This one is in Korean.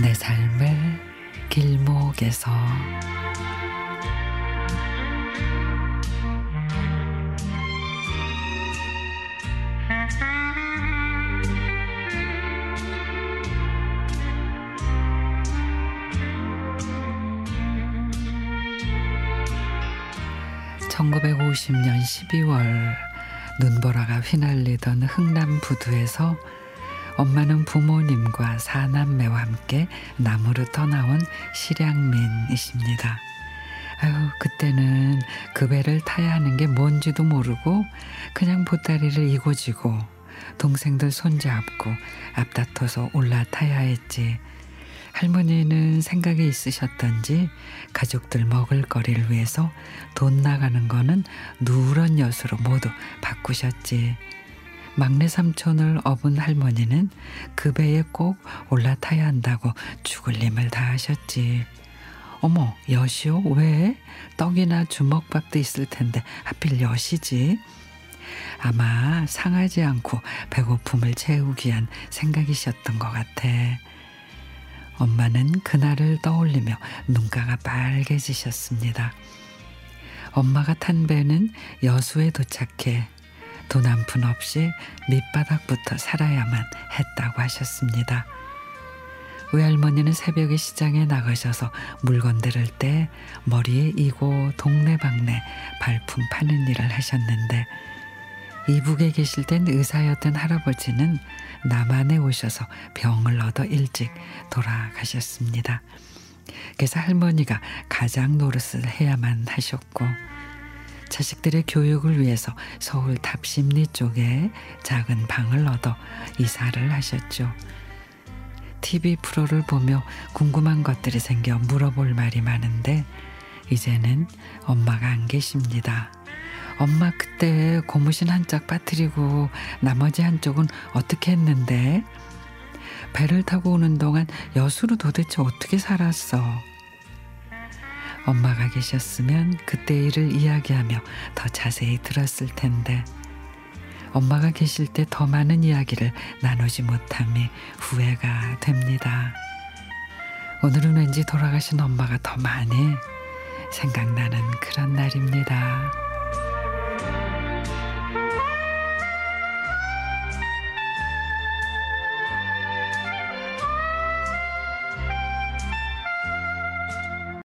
내 삶의 길목에서. (1950년 12월) 눈보라가 휘날리던 흥남 부두에서 엄마는 부모님과 사남매와 함께 남으로 떠나온 실향민이십니다. 아유, 그때는 그 배를 타야 하는 게 뭔지도 모르고 그냥 보따리를 이고 지고 동생들 손잡고 앞다퉈서 올라타야 했지. 할머니는 생각이 있으셨던지 가족들 먹을 거리를 위해서 돈 나가는 거는 누런 엿으로 모두 바꾸셨지. 막내 삼촌을 업은 할머니는 그 배에 꼭 올라타야 한다고 죽을 힘을 다하셨지. 어머, 여시오? 왜? 떡이나 주먹밥도 있을 텐데 하필 여시지? 아마 상하지 않고 배고픔을 채우기 위한 생각이셨던 것 같아. 엄마는 그날을 떠올리며 눈가가 빨개지셨습니다. 엄마가 탄 배는 여수에 도착해 돈한푼 없이 밑바닥부터 살아야만 했다고 하셨습니다. 외할머니는 새벽에 시장에 나가셔서 물건 들을 때 머리에 이고 동네방네 발품 파는 일을 하셨는데 이북에 계실 땐 의사였던 할아버지는 남한에 오셔서 병을 얻어 일찍 돌아가셨습니다. 그래서 할머니가 가장 노릇을 해야만 하셨고 자식들의 교육을 위해서 서울 답심리 쪽에 작은 방을 얻어 이사를 하셨죠. TV 프로를 보며 궁금한 것들이 생겨 물어볼 말이 많은데 이제는 엄마가 안 계십니다. 엄마 그때 고무신 한 짝 빠뜨리고 나머지 한쪽은 어떻게 했는데? 배를 타고 오는 동안 여수로 도대체 어떻게 살았어? 엄마가 계셨으면 그때 일을 이야기하며 더 자세히 들었을 텐데 엄마가 계실 때 더 많은 이야기를 나누지 못함이 후회가 됩니다. 오늘은 왠지 돌아가신 엄마가 더 많이 생각나는 그런 날입니다.